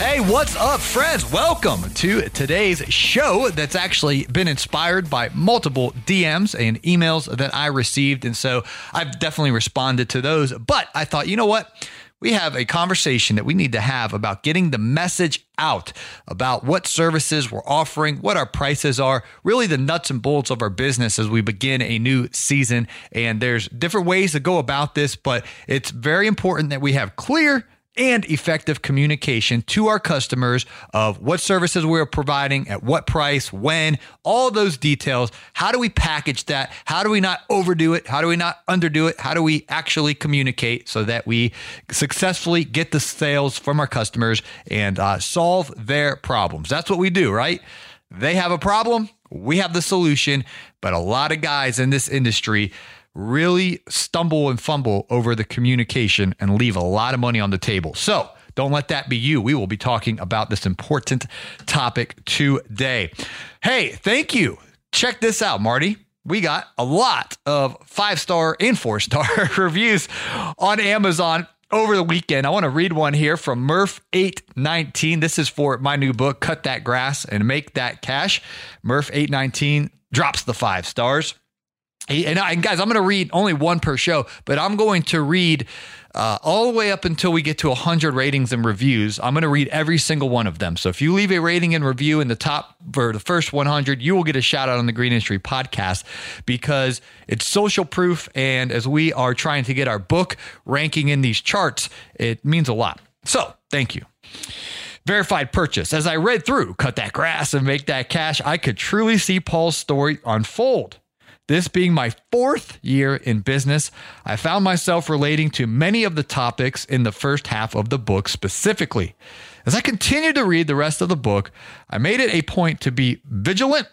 Hey, what's up, friends? Welcome to today's show that's actually been inspired by multiple DMs and emails that I received. And so I've definitely responded to those. But I thought, you know what? We have a conversation that we need to have about getting the message out about what services we're offering, what our prices are, really the nuts and bolts of our business as we begin a new season. And there's different ways to go about this, but it's very important that we have clear and effective communication to our customers of what services we're providing, at what price, when, all those details. How do we package that? How do we not overdo it? How do we not underdo it? How do we actually communicate so that we successfully get the sales from our customers and uh, solve their problems? That's what we do, right? They have a problem, we have the solution, but a lot of guys in this industry really stumble and fumble over the communication and leave a lot of money on the table. So, don't let that be you. We will be talking about this important topic today. Hey, thank you. Check this out, Marty. We got a lot of five star and four star reviews on Amazon over the weekend. I want to read one here from Murph819. This is for my new book, Cut That Grass and Make That Cash. Murph819 drops the five stars. And, and guys, I'm going to read only one per show, but I'm going to read uh, all the way up until we get to 100 ratings and reviews. I'm going to read every single one of them. So if you leave a rating and review in the top for the first 100, you will get a shout out on the Green Industry podcast because it's social proof. And as we are trying to get our book ranking in these charts, it means a lot. So thank you. Verified purchase. As I read through Cut That Grass and Make That Cash, I could truly see Paul's story unfold. This being my fourth year in business, I found myself relating to many of the topics in the first half of the book specifically. As I continued to read the rest of the book, I made it a point to be vigilant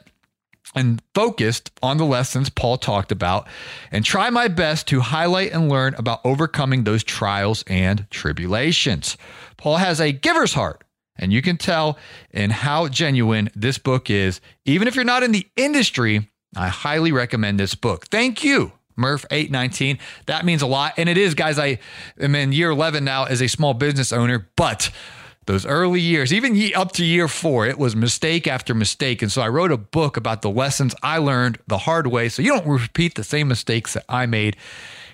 and focused on the lessons Paul talked about and try my best to highlight and learn about overcoming those trials and tribulations. Paul has a giver's heart. And you can tell in how genuine this book is. Even if you're not in the industry, I highly recommend this book. Thank you. Murph 819. That means a lot. And it is, guys. I am in year 11 now as a small business owner, but those early years, even up to year four, it was mistake after mistake. And so I wrote a book about the lessons I learned the hard way. So you don't repeat the same mistakes that I made.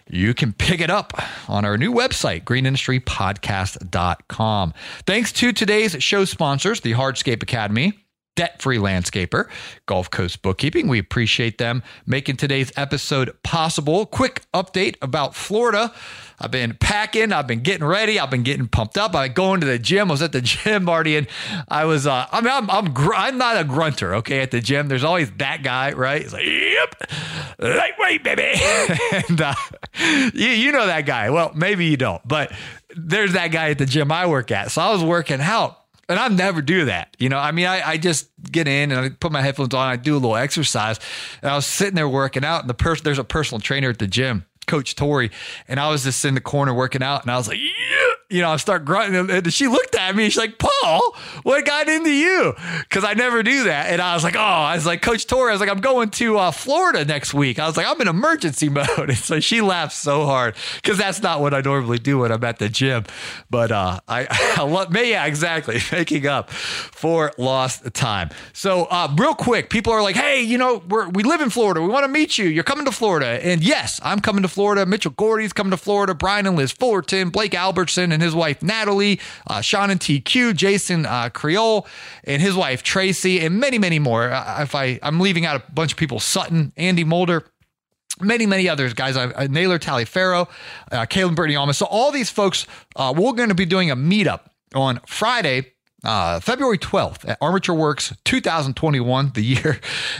You can pick it up on our new website, greenindustrypodcast.com. Thanks to today's show sponsors, the Hardscape Academy debt free landscaper, Gulf Coast Bookkeeping. We appreciate them making today's episode possible. Quick update about Florida. I've been packing, I've been getting ready, I've been getting pumped up. I going to the gym. I was at the gym, Marty, and I was. Uh, I mean, I'm I'm, gr- I'm not a grunter. Okay, at the gym, there's always that guy, right? He's like, "Yep, lightweight, baby," and uh, you you know that guy. Well, maybe you don't, but there's that guy at the gym I work at. So I was working out and I never do that. You know, I mean, I, I just get in and I put my headphones on, I do a little exercise. And I was sitting there working out, and the person there's a personal trainer at the gym, Coach Tori, and I was just in the corner working out, and I was like, yeah you know, I start grunting. And she looked at me. She's like, Paul, what got into you? Because I never do that. And I was like, oh, I was like, Coach was like, I'm going to uh, Florida next week. I was like, I'm in emergency mode. And so she laughed so hard because that's not what I normally do when I'm at the gym. But uh, I, I love, yeah, exactly, making up for lost time. So, uh, real quick, people are like, hey, you know, we're, we live in Florida. We want to meet you. You're coming to Florida. And yes, I'm coming to Florida. Mitchell Gordy's coming to Florida. Brian and Liz Fullerton, Blake Albertson. And his wife Natalie, uh, Sean and TQ, Jason uh, Creole and his wife Tracy, and many, many more. Uh, if I I'm leaving out a bunch of people, Sutton, Andy Mulder many, many others, guys. I, I Naylor Taliaferro, uh, Caleb Bernie Almas. So all these folks, uh, we're going to be doing a meetup on Friday. Uh, February 12th at Armature Works 2021, the year.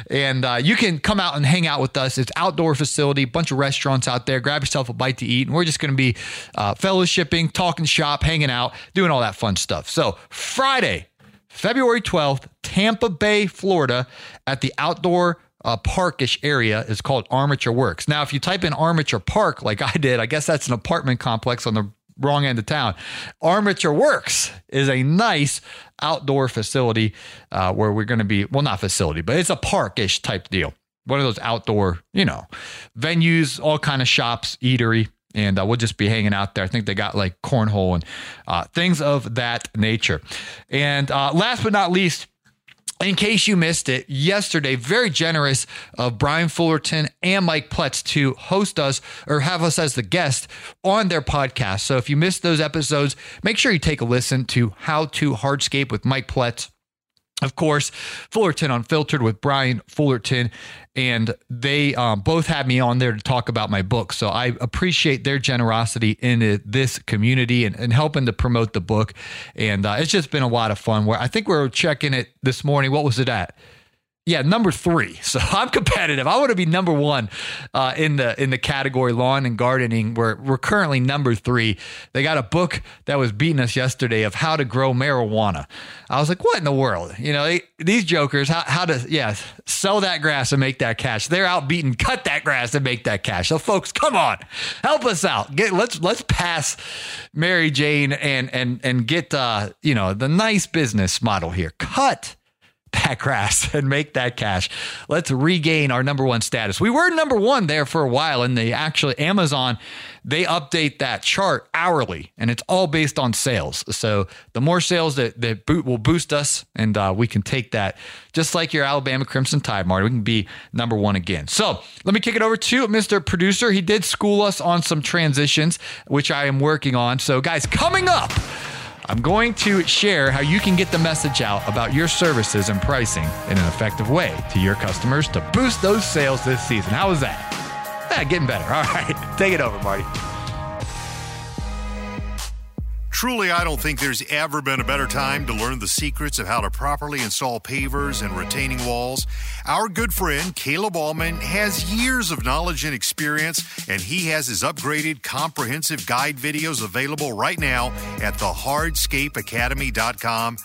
And uh, you can come out and hang out with us. It's outdoor facility, bunch of restaurants out there. Grab yourself a bite to eat. And we're just going to be uh, fellowshipping, talking shop, hanging out, doing all that fun stuff. So, Friday, February 12th, Tampa Bay, Florida, at the Outdoor uh, parkish area is called Armature Works. Now, if you type in Armature Park, like I did, I guess that's an apartment complex on the wrong end of town. Armature Works is a nice outdoor facility uh, where we're going to be, well, not facility, but it's a parkish type deal. One of those outdoor, you know, venues, all kind of shops, eatery, and uh, we'll just be hanging out there. I think they got like cornhole and uh, things of that nature. And uh, last but not least, in case you missed it, yesterday, very generous of Brian Fullerton and Mike Pletz to host us or have us as the guest on their podcast. So if you missed those episodes, make sure you take a listen to How to Hardscape with Mike Pletz of course, Fullerton Unfiltered with Brian Fullerton, and they um, both had me on there to talk about my book. So I appreciate their generosity in this community and, and helping to promote the book. And uh, it's just been a lot of fun. Where I think we are checking it this morning. What was it at? Yeah, number three. So I'm competitive. I want to be number one uh, in the in the category lawn and gardening. We're we're currently number three. They got a book that was beating us yesterday of how to grow marijuana. I was like, what in the world? You know, they, these jokers, how how to yeah sell that grass and make that cash. They're out beating cut that grass and make that cash. So folks, come on, help us out. Get let's let's pass Mary Jane and and and get uh you know the nice business model here. Cut that grass and make that cash. Let's regain our number one status. We were number one there for a while, and they actually Amazon they update that chart hourly, and it's all based on sales. So the more sales that that boot will boost us, and uh, we can take that just like your Alabama Crimson Tide, Marty. We can be number one again. So let me kick it over to Mr. Producer. He did school us on some transitions, which I am working on. So guys, coming up. I'm going to share how you can get the message out about your services and pricing in an effective way to your customers to boost those sales this season. How is that? Yeah, getting better. All right, take it over, Marty. Truly, I don't think there's ever been a better time to learn the secrets of how to properly install pavers and retaining walls. Our good friend Caleb Allman has years of knowledge and experience, and he has his upgraded comprehensive guide videos available right now at thehardscapeacademy.com.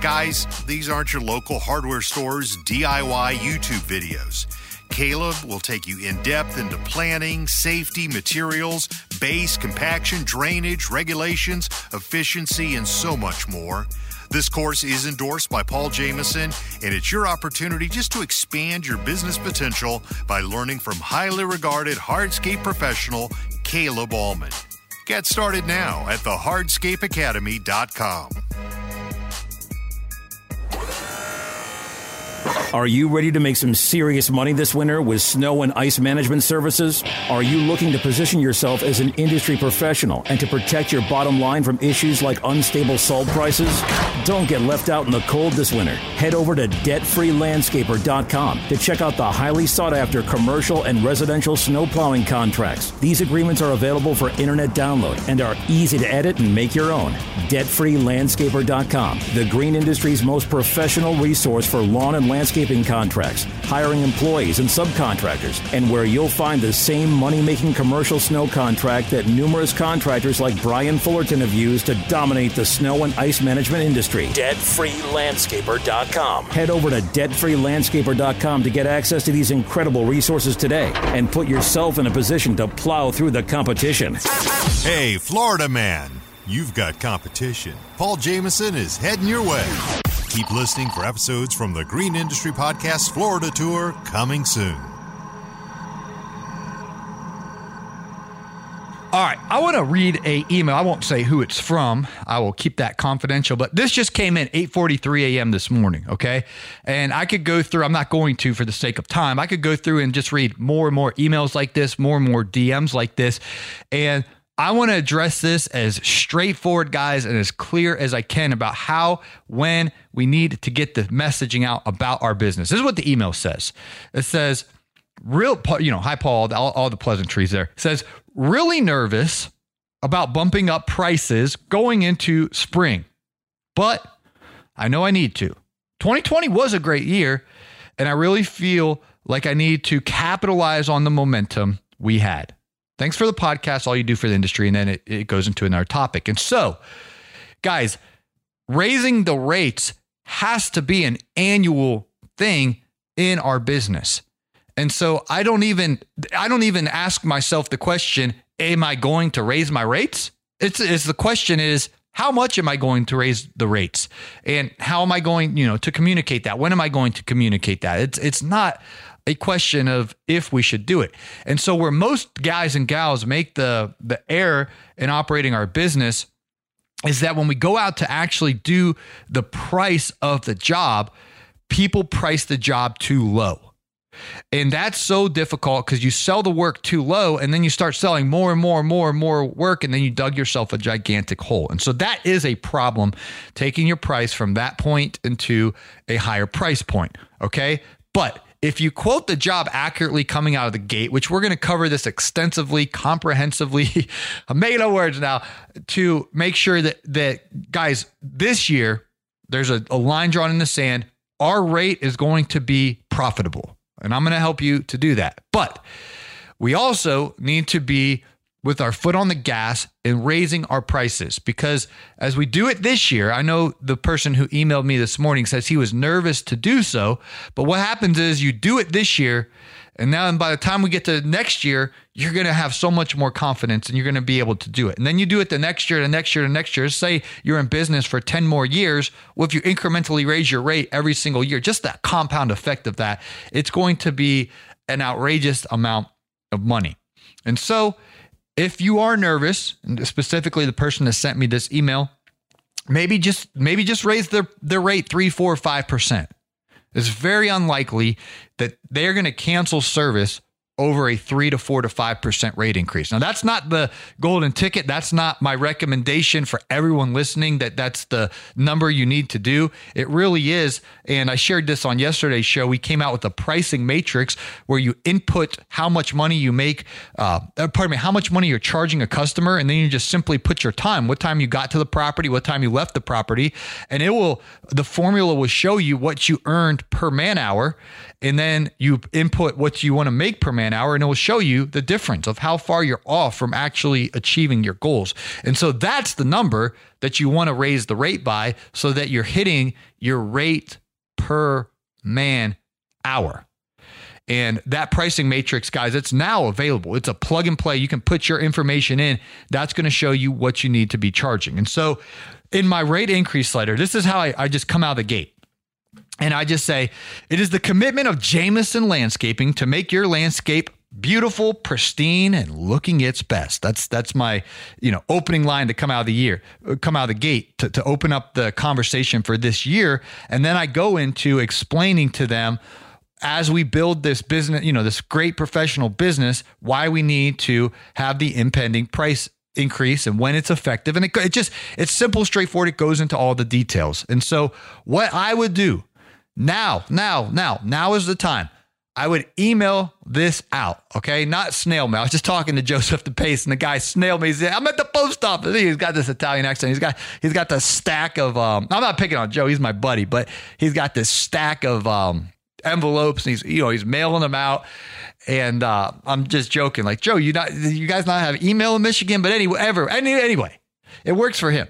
Guys, these aren't your local hardware stores DIY YouTube videos. Caleb will take you in depth into planning, safety, materials, base, compaction, drainage, regulations, efficiency, and so much more. This course is endorsed by Paul Jameson, and it's your opportunity just to expand your business potential by learning from highly regarded hardscape professional Caleb Allman. Get started now at thehardscapeacademy.com. Are you ready to make some serious money this winter with snow and ice management services? Are you looking to position yourself as an industry professional and to protect your bottom line from issues like unstable salt prices? Don't get left out in the cold this winter. Head over to debtfreelandscaper.com to check out the highly sought after commercial and residential snow plowing contracts. These agreements are available for internet download and are easy to edit and make your own. Debtfreelandscaper.com, the green industry's most professional resource for lawn and landscaping contracts, hiring employees and subcontractors, and where you'll find the same money making commercial snow contract that numerous contractors like Brian Fullerton have used to dominate the snow and ice management industry. DebtFreeLandscaper.com. Head over to DebtFreeLandscaper.com to get access to these incredible resources today and put yourself in a position to plow through the competition. Hey, Florida man, you've got competition. Paul Jameson is heading your way. Keep listening for episodes from the Green Industry Podcast Florida Tour coming soon. All right, I want to read a email. I won't say who it's from. I will keep that confidential. But this just came in 8:43 a.m. this morning. Okay, and I could go through. I'm not going to for the sake of time. I could go through and just read more and more emails like this, more and more DMs like this, and I want to address this as straightforward, guys, and as clear as I can about how, when we need to get the messaging out about our business. This is what the email says. It says, real, you know, hi, Paul, all, all the pleasantries there. It says, really nervous about bumping up prices going into spring, but I know I need to. 2020 was a great year, and I really feel like I need to capitalize on the momentum we had. Thanks for the podcast, all you do for the industry. And then it, it goes into another topic. And so, guys, raising the rates has to be an annual thing in our business. And so I don't even I don't even ask myself the question, am I going to raise my rates? It's, it's the question is how much am I going to raise the rates? And how am I going, you know, to communicate that? When am I going to communicate that? It's it's not a question of if we should do it. And so where most guys and gals make the the error in operating our business is that when we go out to actually do the price of the job, people price the job too low. And that's so difficult because you sell the work too low and then you start selling more and more and more and more work and then you dug yourself a gigantic hole. And so that is a problem taking your price from that point into a higher price point. Okay. But if you quote the job accurately coming out of the gate, which we're going to cover this extensively, comprehensively, I made up words now to make sure that that guys, this year there's a, a line drawn in the sand. Our rate is going to be profitable, and I'm going to help you to do that. But we also need to be with our foot on the gas and raising our prices because as we do it this year, I know the person who emailed me this morning says he was nervous to do so. But what happens is you do it this year, and now and by the time we get to next year, you're going to have so much more confidence and you're going to be able to do it. And then you do it the next year, the next year, the next year. Say you're in business for 10 more years. Well, if you incrementally raise your rate every single year, just that compound effect of that, it's going to be an outrageous amount of money. And so, if you are nervous, specifically the person that sent me this email, maybe just maybe just raise their their rate three, four, five percent. It's very unlikely that they're going to cancel service over a three to four to five percent rate increase. Now, that's not the golden ticket. That's not my recommendation for everyone listening. That that's the number you need to do. It really is. And I shared this on yesterday's show. We came out with a pricing matrix where you input how much money you make. Uh, uh pardon me, how much money you're charging a customer, and then you just simply put your time, what time you got to the property, what time you left the property, and it will. The formula will show you what you earned per man hour and then you input what you want to make per man hour and it will show you the difference of how far you're off from actually achieving your goals. And so that's the number that you want to raise the rate by so that you're hitting your rate per man hour. And that pricing matrix, guys, it's now available. It's a plug and play. You can put your information in. That's going to show you what you need to be charging. And so in my rate increase slider, this is how I, I just come out of the gate. And I just say, it is the commitment of Jameson Landscaping to make your landscape beautiful, pristine, and looking its best. That's that's my you know opening line to come out of the year, come out of the gate to, to open up the conversation for this year. And then I go into explaining to them as we build this business, you know, this great professional business, why we need to have the impending price increase and when it's effective. And it, it just, it's simple, straightforward. It goes into all the details. And so, what I would do now, now, now, now is the time. I would email this out, okay? Not snail mail. I was just talking to Joseph the Pace, and the guy snailed me. He said, I'm at the post office. He's got this Italian accent. He's got he's got the stack of um, I'm not picking on Joe, he's my buddy, but he's got this stack of um envelopes and he's you know, he's mailing them out. And uh, I'm just joking, like, Joe, you not you guys not have email in Michigan, but anyway, ever any, anyway, it works for him.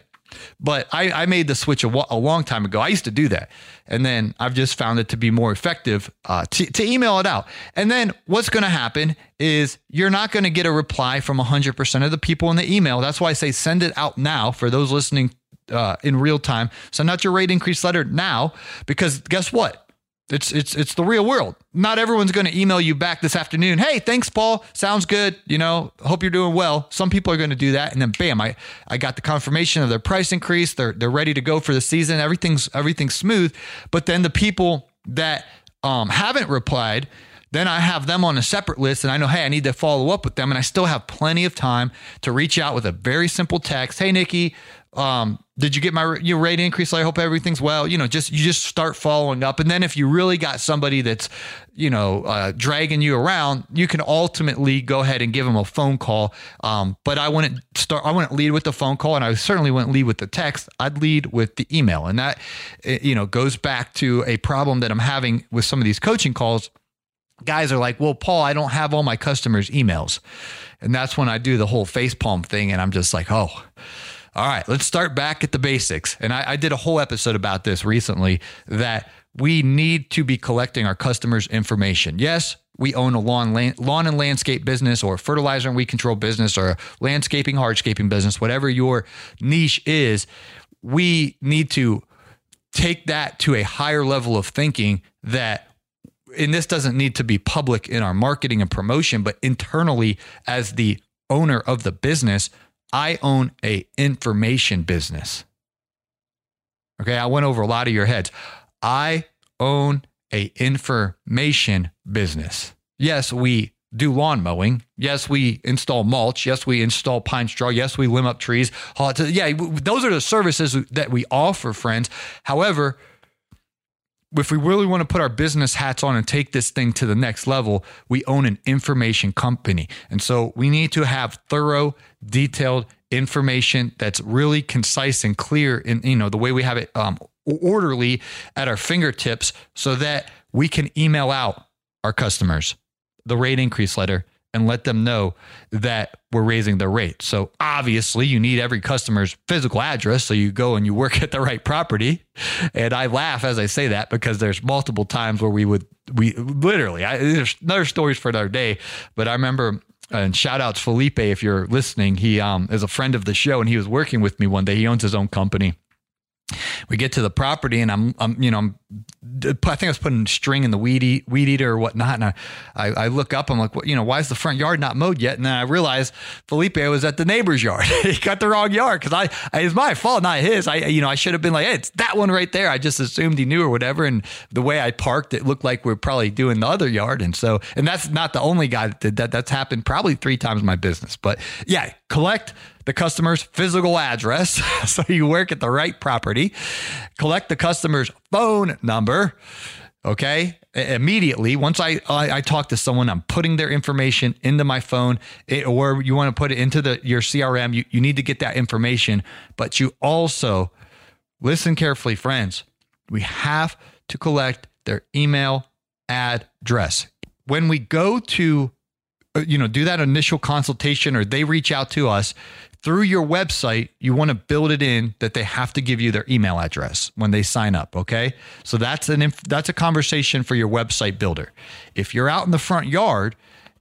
But I, I made the switch a, a, long time ago. I used to do that. And then I've just found it to be more effective uh, to, to email it out. And then what's going to happen is you're not going to get a reply from 100% of the people in the email. That's why I say send it out now for those listening uh, in real time. Send out your rate increase letter now because guess what? It's it's it's the real world. Not everyone's going to email you back this afternoon. Hey, thanks, Paul. Sounds good. You know, hope you're doing well. Some people are going to do that, and then bam, I I got the confirmation of their price increase. They're they're ready to go for the season. Everything's everything's smooth. But then the people that um, haven't replied, then I have them on a separate list and I know, hey, I need to follow up with them. And I still have plenty of time to reach out with a very simple text. Hey, Nikki, um, did you get my your rate increase? I hope everything's well. You know, just you just start following up, and then if you really got somebody that's you know uh, dragging you around, you can ultimately go ahead and give them a phone call. Um, but I wouldn't start. I wouldn't lead with the phone call, and I certainly wouldn't lead with the text. I'd lead with the email, and that you know goes back to a problem that I'm having with some of these coaching calls. Guys are like, well, Paul, I don't have all my customers' emails. And that's when I do the whole face palm thing. And I'm just like, oh, all right, let's start back at the basics. And I, I did a whole episode about this recently that we need to be collecting our customers' information. Yes, we own a lawn, lawn and landscape business or fertilizer and weed control business or a landscaping, hardscaping business, whatever your niche is, we need to take that to a higher level of thinking that and this doesn't need to be public in our marketing and promotion, but internally as the owner of the business, I own a information business. Okay, I went over a lot of your heads. I own a information business. Yes, we do lawn mowing. Yes, we install mulch. Yes, we install pine straw. Yes, we limb up trees. Yeah, those are the services that we offer, friends. However, if we really want to put our business hats on and take this thing to the next level, we own an information company. And so we need to have thorough, detailed information that's really concise and clear in you know the way we have it um, orderly at our fingertips so that we can email out our customers the rate increase letter and let them know that we're raising the rate. So obviously, you need every customer's physical address. So you go and you work at the right property. And I laugh as I say that because there's multiple times where we would, we literally, I, there's another stories for another day. But I remember and shout outs Felipe if you're listening. He um, is a friend of the show and he was working with me one day. He owns his own company we get to the property and I'm, I'm you know, I'm, I think I was putting string in the weed, eat, weed eater or whatnot. And I, I, I look up, I'm like, well, you know, why is the front yard not mowed yet? And then I realized Felipe was at the neighbor's yard. he got the wrong yard because I, I, it's my fault, not his. I, you know, I should have been like, hey, it's that one right there. I just assumed he knew or whatever. And the way I parked, it looked like we are probably doing the other yard. And so, and that's not the only guy that did that. That's happened probably three times in my business. But yeah, collect the customer's physical address so you work at the right property, collect the customer's phone number. Okay. Immediately, once I, I, I talk to someone, I'm putting their information into my phone, it, or you want to put it into the your CRM. You, you need to get that information, but you also listen carefully, friends. We have to collect their email address. When we go to Uh, you know do that initial consultation or they reach out to us through your website, you want to build it in that they have to give you their email address when they sign up. Okay, so that's an inf- that's a conversation for your website builder. If you're out in the front yard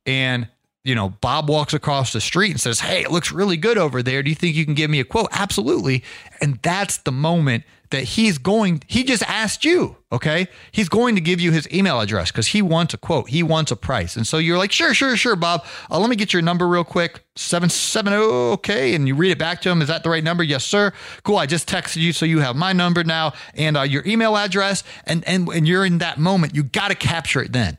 and you know Bob walks across the street and says, "Hey, it looks really good over there. Do you think you can give me a quote?" Absolutely, and that's the moment that he's going, he just asked you, okay? He's going to give you his email address because he wants a quote, he wants a price. And so you're like, sure, sure, sure, Bob. Uh, let me get your number real quick 770, okay? And you read it back to him. Is that the right number? Yes, sir. Cool. I just texted you, so you have my number now and uh, your email address. And, and, and you're in that moment, you got to capture it then.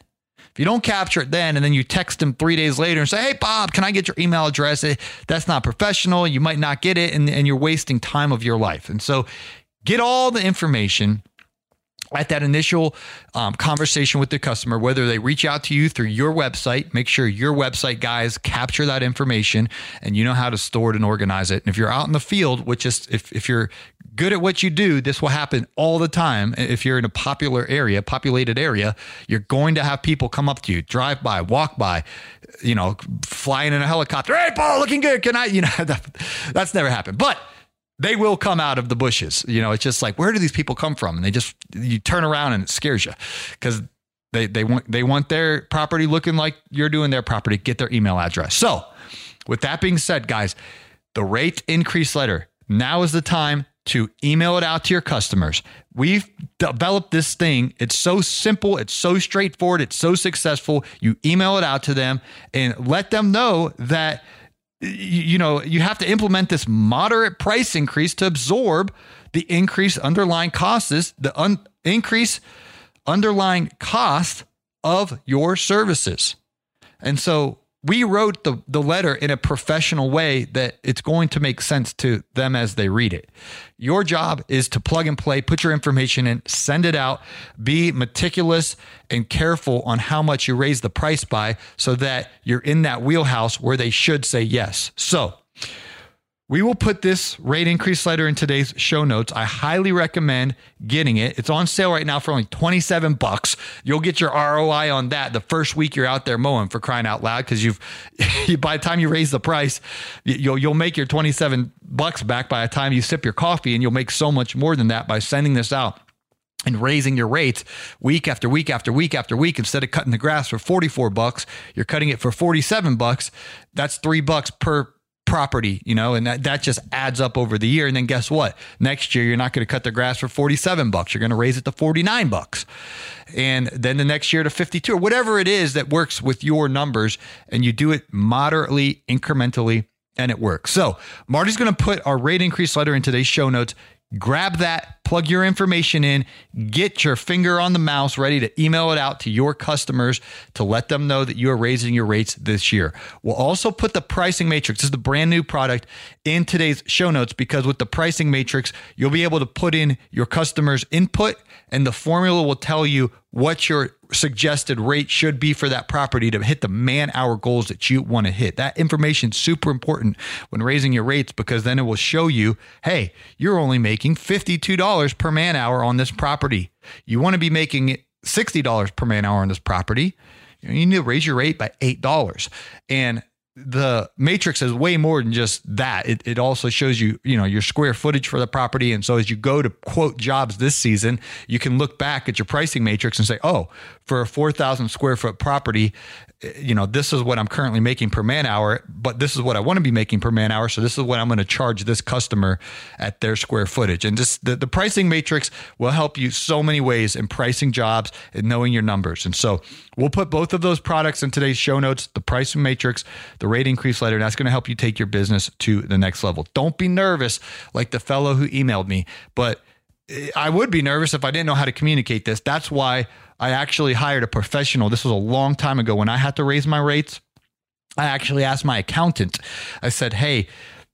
If you don't capture it then and then you text him three days later and say, Hey, Bob, can I get your email address? Eh, that's not professional. You might not get it and, and you're wasting time of your life. And so Get all the information at that initial um, conversation with the customer, whether they reach out to you through your website, make sure your website guys capture that information and you know how to store it and organize it. And if you're out in the field, which is if, if you're good at what you do, this will happen all the time. If you're in a popular area, populated area, you're going to have people come up to you, drive by, walk by, you know, flying in a helicopter. Hey, Paul, looking good. Can I, you know, that, that's never happened. But they will come out of the bushes. You know, it's just like, where do these people come from? And they just, you turn around and it scares you because they, they want, they want their property looking like you're doing their property, get their email address. So with that being said, guys, the rate increase letter, now is the time to email it out to your customers. We've developed this thing. It's so simple. It's so straightforward. It's so successful. You email it out to them and let them know that you know, you have to implement this moderate price increase to absorb the increased underlying costs, the un- increase underlying cost of your services. And so we wrote the, the letter in a professional way that it's going to make sense to them as they read it. Your job is to plug and play, put your information in, send it out, be meticulous and careful on how much you raise the price by so that you're in that wheelhouse where they should say yes. So, we will put this rate increase letter in today's show notes. I highly recommend getting it. It's on sale right now for only 27 bucks. You'll get your ROI on that the first week you're out there mowing for crying out loud because you've by the time you raise the price, you'll you'll make your 27 bucks back by the time you sip your coffee and you'll make so much more than that by sending this out and raising your rates week after week after week after week instead of cutting the grass for 44 bucks you're cutting it for 47 bucks that's 3 bucks per property, you know, and that, that just adds up over the year. And then guess what? Next year, you're not going to cut the grass for 47 bucks. You're going to raise it to 49 bucks. And then the next year to 52 or whatever it is that works with your numbers. And you do it moderately, incrementally, and it works. So Marty's going to put our rate increase letter in today's show notes. Grab that, plug your information in, get your finger on the mouse ready to email it out to your customers to let them know that you are raising your rates this year. We'll also put the pricing matrix, this is the brand new product, in today's show notes because with the pricing matrix, you'll be able to put in your customers' input and the formula will tell you what your suggested rate should be for that property to hit the man hour goals that you want to hit. That information is super important when raising your rates because then it will show you, hey, you're only making $52 per man hour on this property. You want to be making $60 per man hour on this property. You need to raise your rate by $8. And the matrix is way more than just that. It, it also shows you, you know, your square footage for the property. And so as you go to quote jobs this season, you can look back at your pricing matrix and say, oh, for a 4,000 square foot property, you know, this is what I'm currently making per man hour, but this is what I want to be making per man hour. So this is what I'm going to charge this customer at their square footage. And just the, the pricing matrix will help you so many ways in pricing jobs and knowing your numbers. And so we'll put both of those products in today's show notes, the pricing matrix, the rate increase letter, and that's going to help you take your business to the next level. Don't be nervous like the fellow who emailed me, but eh, I would be nervous if I didn't know how to communicate this. That's why I actually hired a professional. This was a long time ago when I had to raise my rates. I actually asked my accountant, I said, Hey,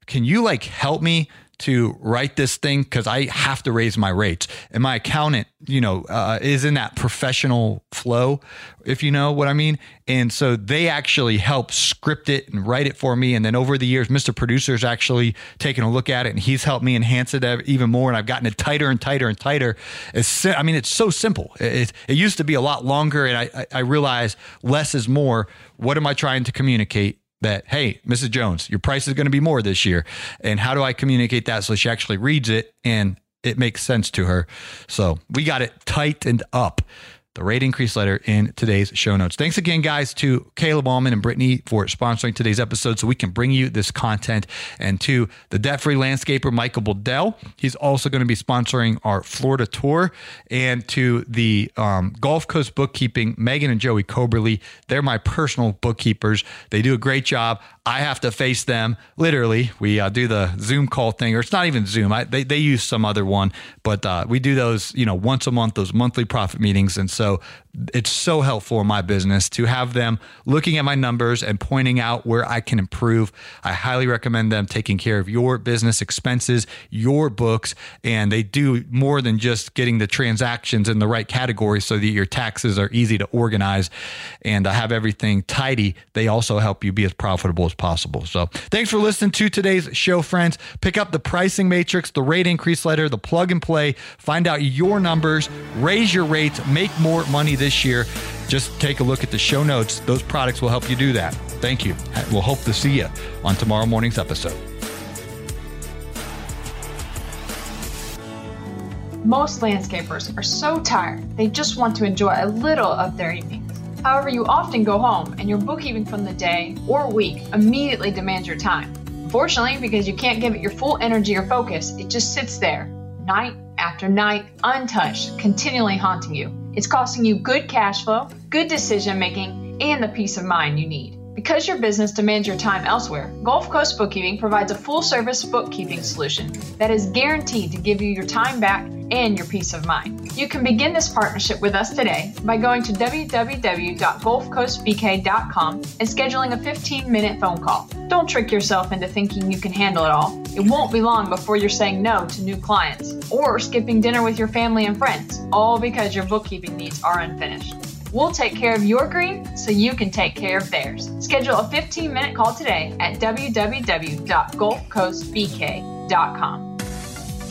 can you like help me to write this thing because I have to raise my rates. And my accountant, you know, uh, is in that professional flow, if you know what I mean. And so they actually help script it and write it for me. And then over the years, Mr. Producer's actually taken a look at it and he's helped me enhance it even more. And I've gotten it tighter and tighter and tighter. It's, I mean, it's so simple. It, it used to be a lot longer. And I, I realize less is more. What am I trying to communicate? That, hey, Mrs. Jones, your price is going to be more this year. And how do I communicate that so she actually reads it and it makes sense to her? So we got it tightened up the rate increase letter in today's show notes. Thanks again, guys, to Caleb Allman and Brittany for sponsoring today's episode so we can bring you this content, and to the debt free landscaper, Michael Bodell. He's also going to be sponsoring our Florida tour, and to the um, Gulf Coast bookkeeping, Megan and Joey Coberly. They're my personal bookkeepers. They do a great job. I have to face them literally. We uh, do the Zoom call thing, or it's not even Zoom. I, they, they use some other one, but uh, we do those, you know, once a month, those monthly profit meetings. And so it's so helpful in my business to have them looking at my numbers and pointing out where I can improve. I highly recommend them taking care of your business expenses, your books, and they do more than just getting the transactions in the right category so that your taxes are easy to organize and have everything tidy. They also help you be as profitable as possible. So, thanks for listening to today's show, friends. Pick up the pricing matrix, the rate increase letter, the plug and play, find out your numbers, raise your rates, make more money this year, just take a look at the show notes. Those products will help you do that. Thank you. We'll hope to see you on tomorrow morning's episode. Most landscapers are so tired, they just want to enjoy a little of their evenings. However, you often go home and your bookkeeping from the day or week immediately demands your time. Unfortunately, because you can't give it your full energy or focus, it just sits there, night after night, untouched, continually haunting you. It's costing you good cash flow, good decision making, and the peace of mind you need. Because your business demands your time elsewhere, Gulf Coast Bookkeeping provides a full service bookkeeping solution that is guaranteed to give you your time back and your peace of mind. You can begin this partnership with us today by going to www.gulfcoastbk.com and scheduling a 15 minute phone call. Don't trick yourself into thinking you can handle it all. It won't be long before you're saying no to new clients or skipping dinner with your family and friends, all because your bookkeeping needs are unfinished. We'll take care of your green so you can take care of theirs. Schedule a 15 minute call today at www.gulfcoastbk.com.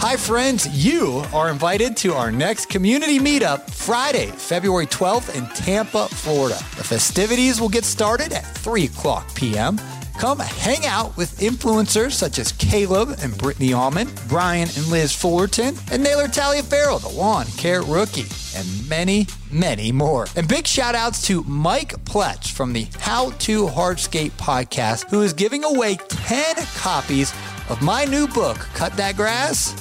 Hi, friends. You are invited to our next community meetup Friday, February 12th in Tampa, Florida. The festivities will get started at 3 o'clock p.m. Come hang out with influencers such as Caleb and Brittany Allman, Brian and Liz Fullerton, and Naylor Taliaferro, the lawn care rookie, and many, many more. And big shout outs to Mike Pletz from the How to Hardscape podcast, who is giving away 10 copies of my new book, Cut That Grass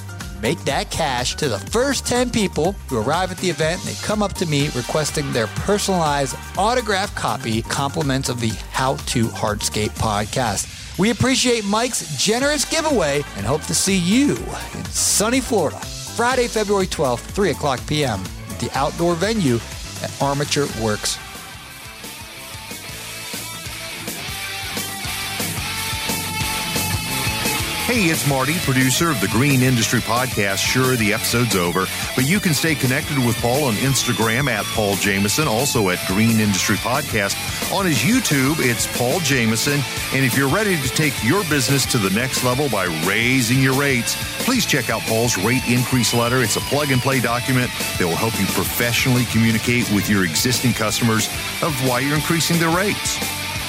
make that cash to the first 10 people who arrive at the event. and They come up to me requesting their personalized autographed copy, compliments of the How to Hardscape podcast. We appreciate Mike's generous giveaway and hope to see you in sunny Florida, Friday, February 12th, 3 o'clock p.m. at the outdoor venue at Armature Works Hey, it's Marty, producer of the Green Industry Podcast. Sure, the episode's over, but you can stay connected with Paul on Instagram at Paul Jameson, also at Green Industry Podcast. On his YouTube, it's Paul Jameson. And if you're ready to take your business to the next level by raising your rates, please check out Paul's rate increase letter. It's a plug and play document that will help you professionally communicate with your existing customers of why you're increasing their rates.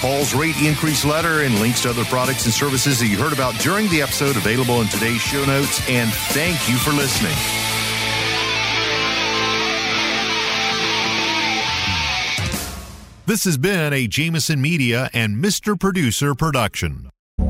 Paul's rate increase letter and links to other products and services that you heard about during the episode available in today's show notes. And thank you for listening. This has been a Jameson Media and Mr. Producer production.